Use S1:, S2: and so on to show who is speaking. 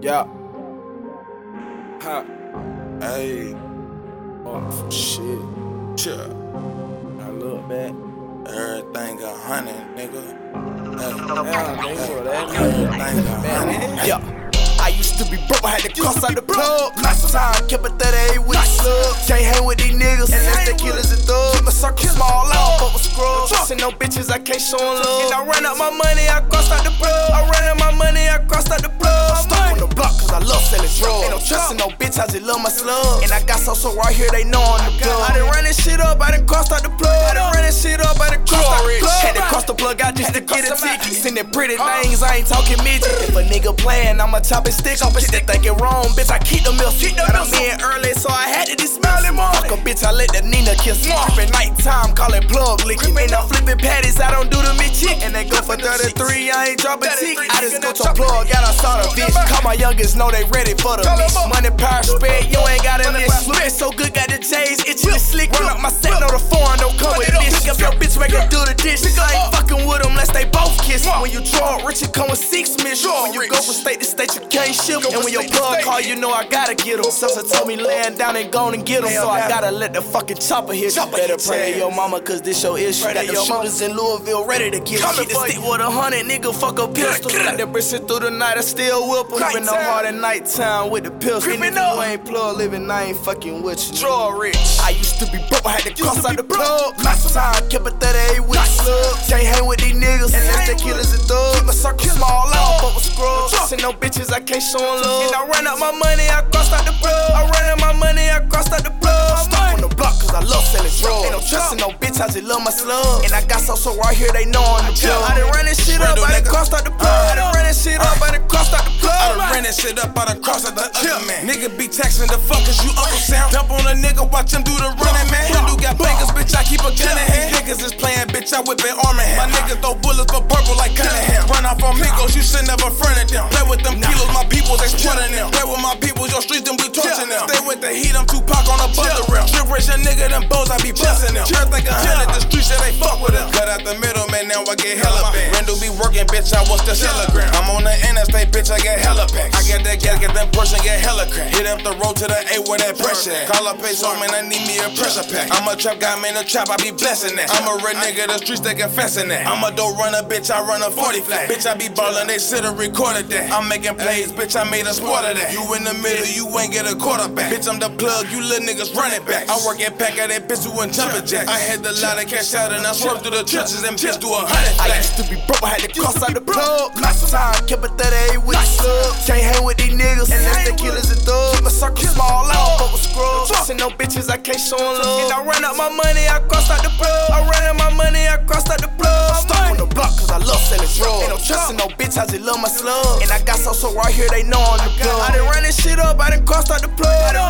S1: Yeah. Ha. Hey. Oh, shit.
S2: Sure.
S1: I look back.
S2: Everything a hundred, nigga. Hey,
S1: Yeah, nigga, that
S2: everything a hundred.
S1: Yeah. I used to be broke, I had to cross out the plug. Last time, kept it 38 2K showing love. And I run out my money, I crossed out the plug. I run out my money, I crossed out the plug. I'm stuck on the block, cause I love selling drugs. Ain't no trusting no bitch, I just love my slugs. And I got Sosa right here, they know I'm the plug. I done ran this shit up, I done crossed out the plug. I done ran this shit up, I the plug out just to get a ticket. Sending pretty things, I ain't talking midget. If a nigga playing, I'ma chop his stick off. Get that thinking wrong, bitch, I keep the milk. Got I'm in early, so I had to dismiss him. Fuck a bitch, I let the Nina kiss. Creepin' nighttime, call it plug licking. And I'm flipping patties, I don't do the mid chick. And they go for 33, I ain't dropping tick. I just go to plug, got a saw the bitch. Call my youngest, know they ready for the bitch. Money, power, spread, you ain't got this. Spit so good, got the J's, itchy the slick. Run up my set, know the foreign don't come with this. Pick up your bitch, make her do the dish. I ain't fucking with them unless they both kiss. When you draw rich, it come with six mission. When you go from state to state, you can't ship. And when your plug call, you know I gotta get him. Sosa told me laying down and go and get him. So I gotta let the fucking chopper hit you. Better pray to your mama, cause this your issue. Got the shooters in Louisville ready to get you. The stick with a hundred, nigga, fuck a pistol. Got the bitch shit through the night, I still whip 'em. Even though hard at nighttime with the pistol. And if you ain't plug living, I ain't fucking with you. Draw rich. I used to be broke, I had to cross out the plug. Last time, kept it 38 with slug. Can't hang with these niggas, unless they killers and thugs. Keep my circle small, I don't fuck with scrubs. Trusting no bitches, I can't show 'em love. And I ran up my money, I crossed out the plug. I ran up my money, I crossed out the plug. Stuck on the block, cause I love selling drugs. Ain't no trusting no bitch, I just love my slugs. And I got Sosa right here, they know I'm the plug. I done ran this shit up, I done crossed out the plug. I done ran this shit up, I done crossed out the plug.
S2: I done ran that shit up, I done crossed out the other man. Nigga be texting the fuckers, you Uncle Sam. Dump on a nigga, watch him do the running playing, bitch, I whip it arm in hand. My niggas throw bullets for purple like Cunningham. Run off on Migos, you should never front of them. Play with them kilos, my people, they spreading them. Play with my people, your streets, them we torching them. Stay with the heat, I'm Tupac on a buzzer rim. Trip rich, a nigga, them bows, I be busting them. Try like a hundred, the streets, they fuck with them. Cut out the middle, man, now I get hella bang. Randall be working, bitch, I was the telegram. I'm on the interstate, bitch, I get hella packs. I get that gas, get them person, get hella crack. Hit up the road to the A where that pressure at. Call up peso, man, I need me a pressure pack. I'm a trap guy, man, a trap, I be blessing that. I'm a real nigga, the streets, they confessing that. I'm a dope runner, bitch, I run a 40 flat. Bitch, I be ballin', they sit and recorded that. I'm making plays, bitch, I made a sport of that. You in the middle, you ain't get a quarterback. Bitch, I'm the plug, you little niggas running back. I work at pack at that pistol and jumping jack. I had the line and cash out and I swerved through the trenches and bitch do a hundred
S1: I used to be broke, I had to cross out the plug. Last time, kept it 38 with the slug. Can't hang with these niggas, unless they killers and thugs. Keep my circle small, I don't fuck with scrubs. Trusting no bitches, I can't show 'em love. And I ran up my money, I crossed out the plug. I ran up my money, I crossed out the plug. Stuck on the block, cause I love selling drugs. Ain't no trusting no bitch, I just love my slugs. And I got Sosa right here, they know I'm the plug. I done ran this shit up, I done crossed out the plug. I done ran this shit up, I done crossed out the plug.